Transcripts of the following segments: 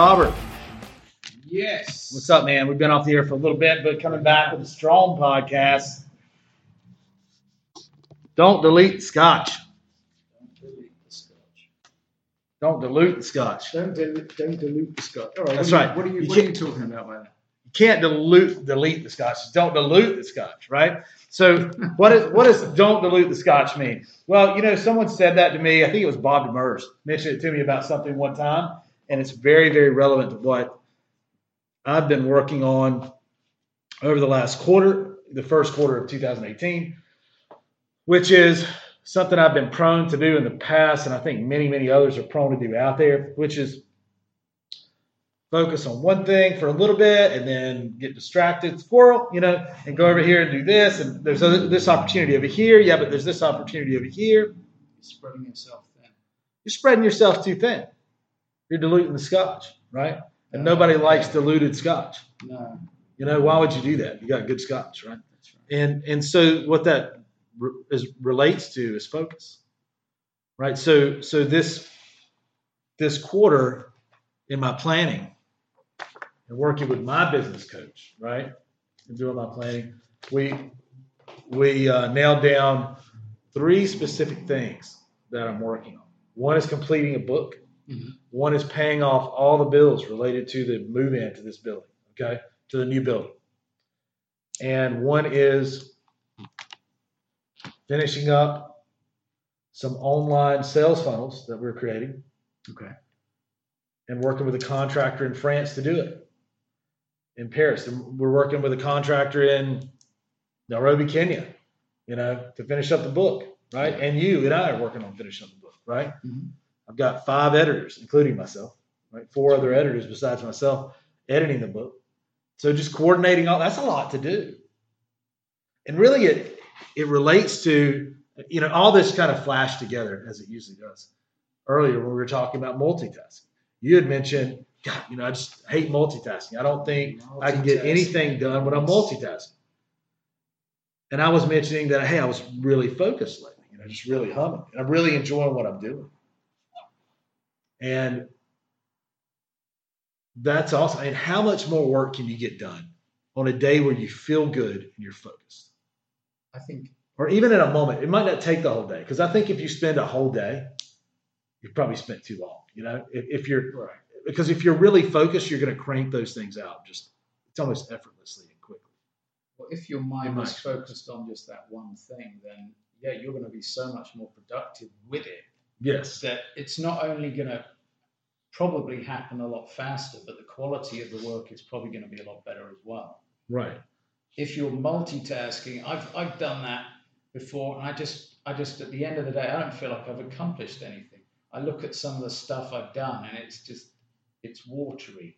Robert, Yes. what's up, man? We've been off the air for a little bit, but coming back with a strong podcast. Don't delete scotch. Don't dilute the scotch. Don't dilute, don't dilute the scotch. All right, That's what you- right. What are you, You what are you talking about man? You can't dilute delete the scotch. Don't dilute the scotch, right? So, what is what does don't dilute the scotch mean? Well, you know, someone said that to me. I think it was Bob Demers mentioned it to me about something one time, and it's very, very relevant to what I've been working on over the last quarter, the first quarter of 2018, which is something I've been prone to do in the past, and I think many, many others are prone to do out there, which is focus on one thing for a little bit and then get distracted, squirrel, you know, and go over here and do this, and there's other, this opportunity over here, yeah, but there's this opportunity over here. You're spreading yourself thin. You're spreading yourself too thin. You're diluting the scotch, right? And nobody likes diluted scotch. No, You know, why would you do that? You got good scotch, right? that's right. and and so what that re- is relates to is focus right so so this this quarter in my planning and working with my business coach right and doing my planning we we uh, nailed down three specific things that i'm working on one is completing a book Mhm. one is paying off all the bills related to the move in to this building okay to the new building and one is finishing up some online sales funnels that we're creating Okay. and working with a contractor in France to do it in Paris. And we're working with a contractor in Nairobi, Kenya, you know, to finish up the book, right? And you and I are working on finishing up the book, right? Mhm. I've got five editors, including myself, right? Four other editors besides myself editing the book. So just coordinating all that's a lot to do. And really it it relates to you know all this kind of flashed together as it usually does. Earlier when we were talking about multitasking. You had mentioned, God, you know, I just hate multitasking. I don't think I can get anything done when I'm multitasking. And I was mentioning that hey, I was really focused lately, you know, just really humming. And I'm really enjoying what I'm doing. And that's awesome. And how much more work can you get done on a day where you feel good and you're focused? I think Or even in a moment. It might not take the whole day. Because I think if you spend a whole day, you've probably spent too long. You know, if, if you're right. because if you're really focused, you're going to crank those things out just it's almost effortlessly and quickly. Well, if your mind is focused on just that one thing, then yeah, you're going to be so much more productive with it. Yes. That it's not only going to probably happen a lot faster, but the quality of the work is probably going to be a lot better as well. Right. if you're multitasking, I've I've done that before, and I just I just at the end of the day, I don't feel like I've accomplished anything. I look at some of the stuff I've done, and it's just it's watery,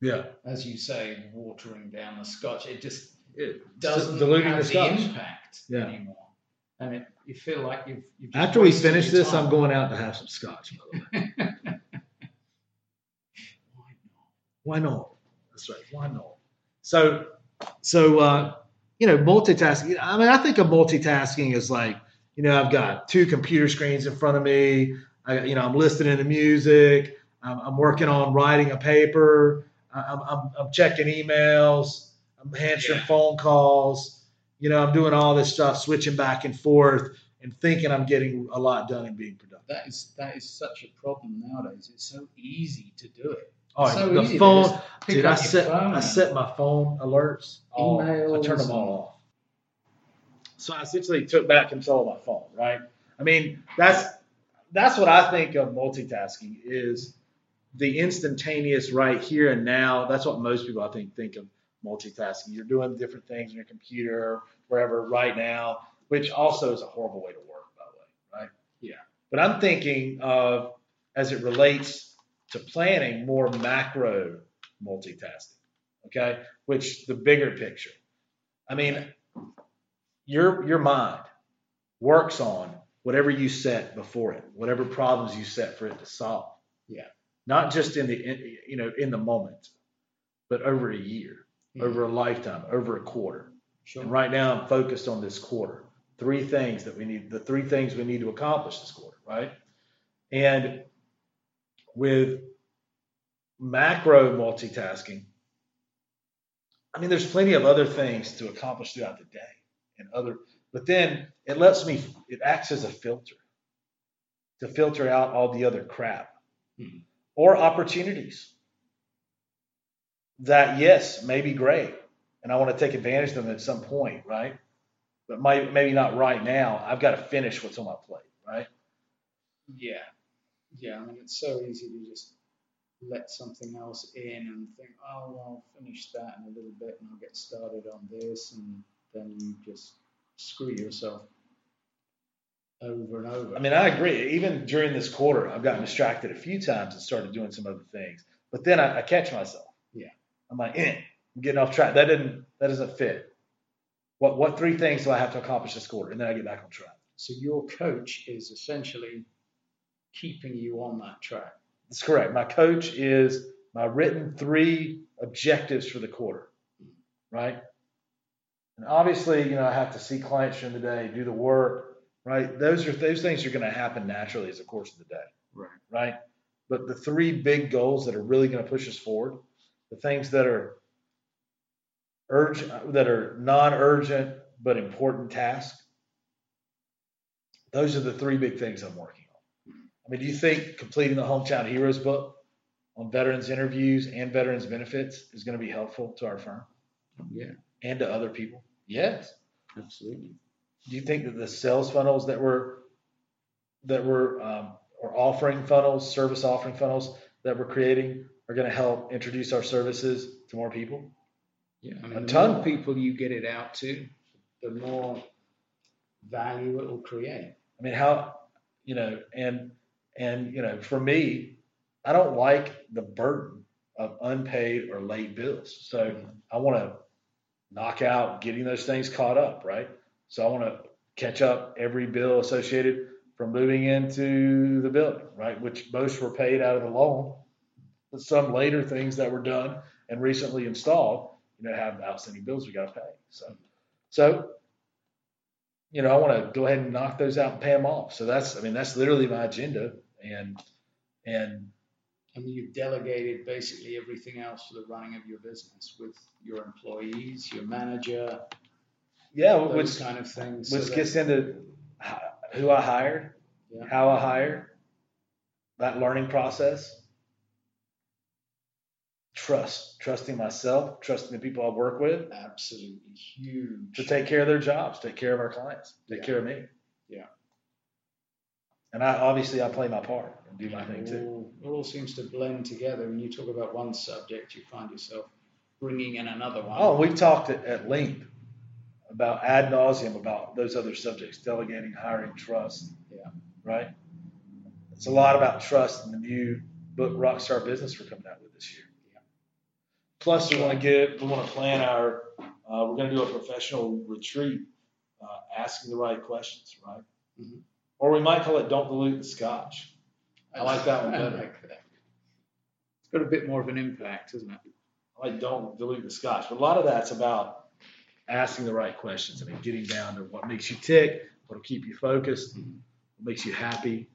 Yeah. as you say, watering down the scotch. It just It doesn't diluting have the scotch. impact Yeah. anymore, and you feel like you've, you've After we finish this, I'm going out to have some scotch. By the way. Why not? Why not? That's right. Why not? So, so uh, you know, multitasking. I mean, I think of multitasking as like, you know, I've got two computer screens in front of me. I, you know, I'm listening to music. I'm, I'm working on writing a paper. I'm, I'm, I'm checking emails. I'm answering Yeah. phone calls. You know, I'm doing all this stuff, switching back and forth, and thinking I'm getting a lot done and being productive. That is that is such a problem nowadays. It's so easy to do it. All right, so the easy phone. Dude, I set phone I set my phone alerts. off. I Emails turned them all off. So I essentially took back control of my phone. Right. I mean, that's that's what I think of multitasking is the instantaneous right here and now. That's what most people I think think of multitasking. You're doing different things on your computer, wherever, right now, which also is a horrible way to work, by the way. Right. Yeah. But I'm thinking of as it relates to planning more macro multitasking. Okay, which the bigger picture. I mean, your your mind works on whatever you set before it, whatever problems you set for it to solve. Yeah. Not just in the in, you know in the moment, but over a year, Yeah. over a lifetime, over a quarter. Sure. And right now, I'm focused on this quarter. Three things that we need, the three things we need to accomplish this quarter, right? And with macro multitasking, I mean, there's plenty of other things to accomplish throughout the day and other, but then it lets me, it acts as a filter to filter out all the other crap Hmm. or opportunities that, yes, may be great. And I want to take advantage of them at some point, right? But may, maybe not right now. I've got to finish what's on my plate, right? Yeah, yeah. I mean, it's so easy to just let something else in and think, oh, well, I'll finish that in a little bit and I'll get started on this, and then you just screw yourself over and over. I mean, I agree. Even during this quarter, I've gotten distracted a few times and started doing some other things. But then I, I catch myself. I'm like, eh, I'm getting off track. That didn't that doesn't fit. What what three things do I have to accomplish this quarter? And then I get back on track. so your coach is essentially keeping you on that track. That's correct. My coach is my written three objectives for the quarter. Right? And obviously, you know, I have to see clients during the day, do the work, right? Those are those things are going to happen naturally as the course of the day. Right. right? But the three big goals that are really going to push us forward, the things that are urgent, that are non-urgent but important tasks, those are the three big things I'm working on. I mean, do you think completing the Hometown Heroes book on veterans interviews and veterans benefits is going to be helpful to our firm Yeah, and to other people? Yes. absolutely. Do you think that the sales funnels that we're that we're um, or offering funnels, service offering funnels that we're creating are going to help introduce our services to more people? Yeah, I A mean, the ton. more people you get it out to, the more value it will create. I mean, how you know, and and you know, for me, I don't like the burden of unpaid or late bills. So I want to knock out getting those things caught up, right? So I want to catch up every bill associated from moving into the building, right? Which most were paid out of the loan, but some later things that were done and recently installed, you know, have outstanding bills we got to pay. So, so you know, I want to go ahead and knock those out and pay them off. So that's, I mean, that's literally my agenda, and and I mean, you've delegated basically everything else for the running of your business with your employees, your manager, yeah, those which kind of things. so which that- gets into who I hired, Yeah. how I hired, that learning process, trust, trusting myself, trusting the people I work with absolutely huge. to take care of their jobs, take care of our clients, take Yeah. care of me. Yeah. And I obviously I play my part and do my thing too. it all seems to blend together. When you talk about one subject, you find yourself bringing in another one. Oh, we've talked at, at length about ad nauseum about those other subjects, delegating, hiring, trust. Yeah. Right? It's a lot about trust in the new book Rockstar Business we're coming out with this year. Plus, we want to get, we want to plan our, uh, we're going to do a professional retreat, uh, asking the right questions, right? Mhm. Or we might call it Don't Dilute the Scotch. I like that one better. like that. It's got a bit more of an impact, isn't it? I like don't dilute the scotch. But a lot of that's about asking the right questions. I mean, getting down to what makes you tick, what'll keep you focused, what makes you happy,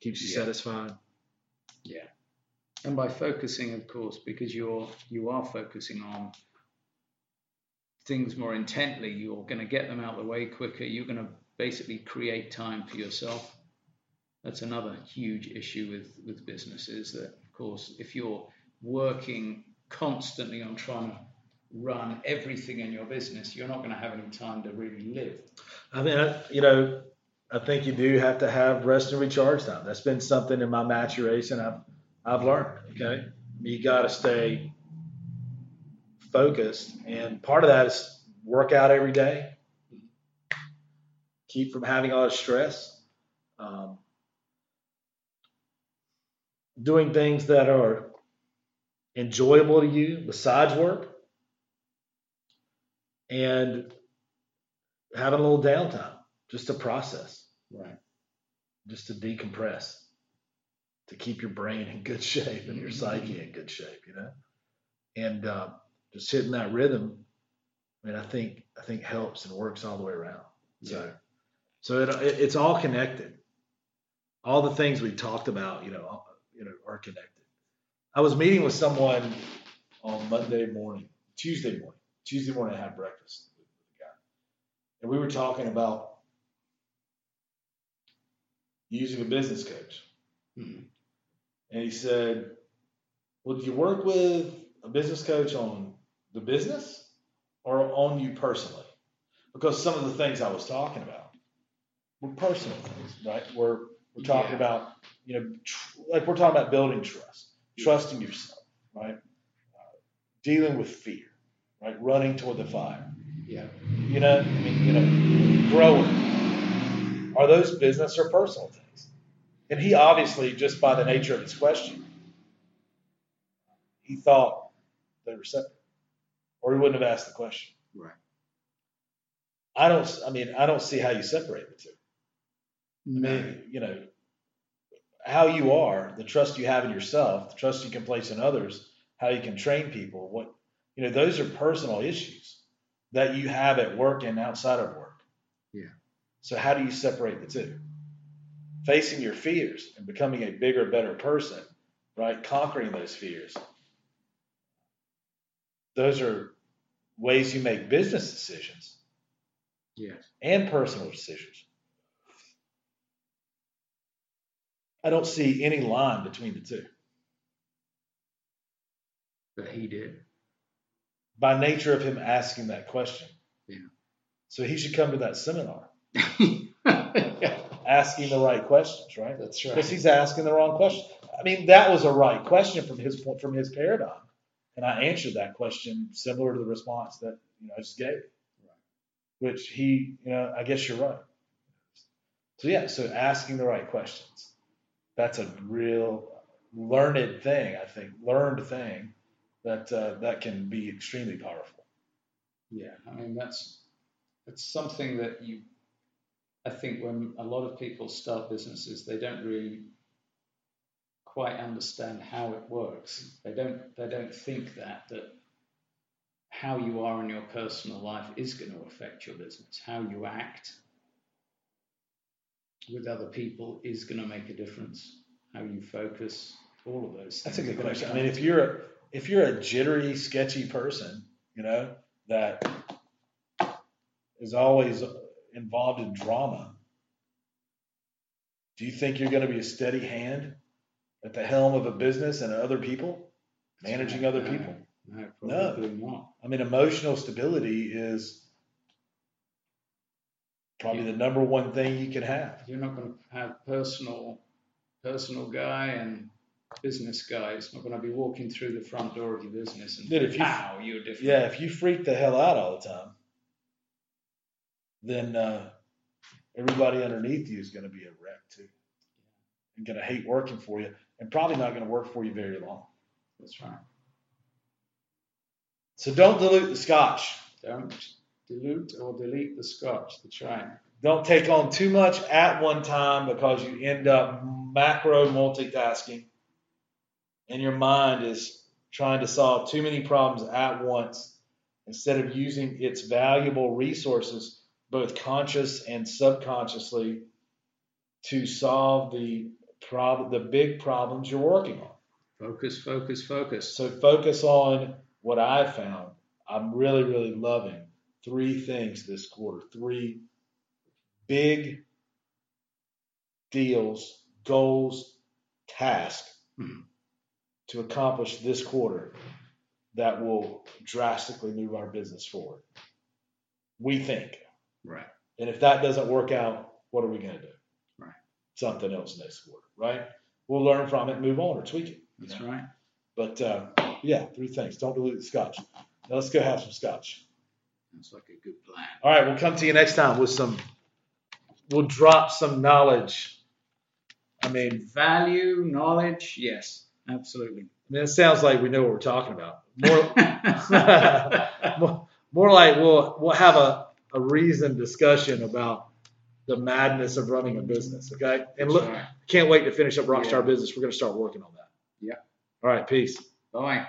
keeps you Yeah. satisfied. Yeah. And by focusing, of course, because you're you are focusing on things more intently, you're going to get them out of the way quicker. You're going to basically create time for yourself. That's another huge issue with with businesses. That, of course, if you're working constantly on trying to run everything in your business, you're not going to have any time to really live. I mean, you know, I think you do have to have rest and recharge time. That's been something in my maturation I've I've learned. Okay, you got to stay focused, and part of that is work out every day, keep from having a lot of stress, um, doing things that are enjoyable to you besides work, and having a little downtime just to process, Right. just to decompress, to keep your brain in good shape and your psyche in good shape, you know, and uh, just hitting that rhythm. I mean, I think I think helps and works all the way around. So, so it, it, it's all connected. All the things we talked about, you know, you know, are connected. I was meeting with someone on Monday morning, Tuesday morning. Tuesday morning, I had breakfast with a guy, and we were talking about using a business coach. Mhm. And he said, Well, do you work with a business coach on the business or on you personally? Because some of the things I was talking about were personal things, right? We're, we're talking Yeah. about, you know, tr- like we're talking about building trust, trusting yourself, right? Uh, dealing with fear, right? Running toward the fire. Yeah. You know, I mean, you know, growing. Are those business or personal things? And he obviously, just by the nature of his question, he thought they were separate, or he wouldn't have asked the question. Right. I don't. I mean, I don't see how you separate the two. I mean, you know, how you are, the trust you have in yourself, the trust you can place in others, how you can train people. What you know, those are personal issues that you have at work and outside of work. Yeah. So how do you separate the two? Facing your fears and becoming a bigger, better person, right? Conquering those fears. Those are ways you make business decisions Yes. and personal decisions. I don't see any line between the two. But he did. By nature of him asking that question. Yeah. So he should come to that seminar, yeah. asking the right questions, right? That's right. Because he's asking the wrong question. I mean, that was a right question from his point, from his paradigm, and I answered that question similar to the response that you know I just gave, which he, you know, I guess you're right. So yeah, so asking the right questions, that's a real learned thing, I think, learned thing that uh, that can be extremely powerful. Yeah, I mean that's it's something that you I think when a lot of people start businesses they don't really quite understand how it works. They don't they don't think that that how you are in your personal life is going to affect your business. How you act with other people is going to make a difference. How you focus, all of those. That's a good question. I mean, if you're a, if you're a jittery, sketchy person, you know, that is always involved in drama, do you think you're going to be a steady hand at the helm of a business and other people, managing other people? No, No. probably not. I mean, emotional stability is probably the number one thing you can have. You're not going to have personal, personal guy and business guy. It's not going to be walking through the front door of your business and Dude, if you- how you're different. Yeah, if you freak the hell out all the time, then uh, everybody underneath you is going to be a wreck too, and going to hate working for you, and probably not going to work for you very long. That's right. So don't dilute the scotch. Don't dilute or delete the scotch. That's right. Don't take on too much at one time because you end up macro multitasking, and your mind is trying to solve too many problems at once instead of using its valuable resources, both conscious and subconsciously, to solve the prob- the big problems you're working on. Focus, focus, focus. So focus on what I found. I'm really, really loving three things this quarter. Three big deals, goals, tasks Mhm. to accomplish this quarter that will drastically move our business forward. We think. Right. And if that doesn't work out, what are we going to do? Right. Something else next quarter, right? We'll learn from it, move on, or tweak it. That's know? right. But uh, yeah, three things. Don't dilute the scotch. Now let's go have some scotch. That's like a good plan. All right, we'll come to you next time with some. We'll drop some knowledge. I mean, Value, knowledge, yes, absolutely. I mean, it sounds like we know what we're talking about. More, more, more like we'll we'll have a, a reasoned discussion about the madness of running a business. Okay, and look, can't wait to finish up Rockstar Yeah. Business. We're going to start working on that. Yeah. All right, peace. Bye.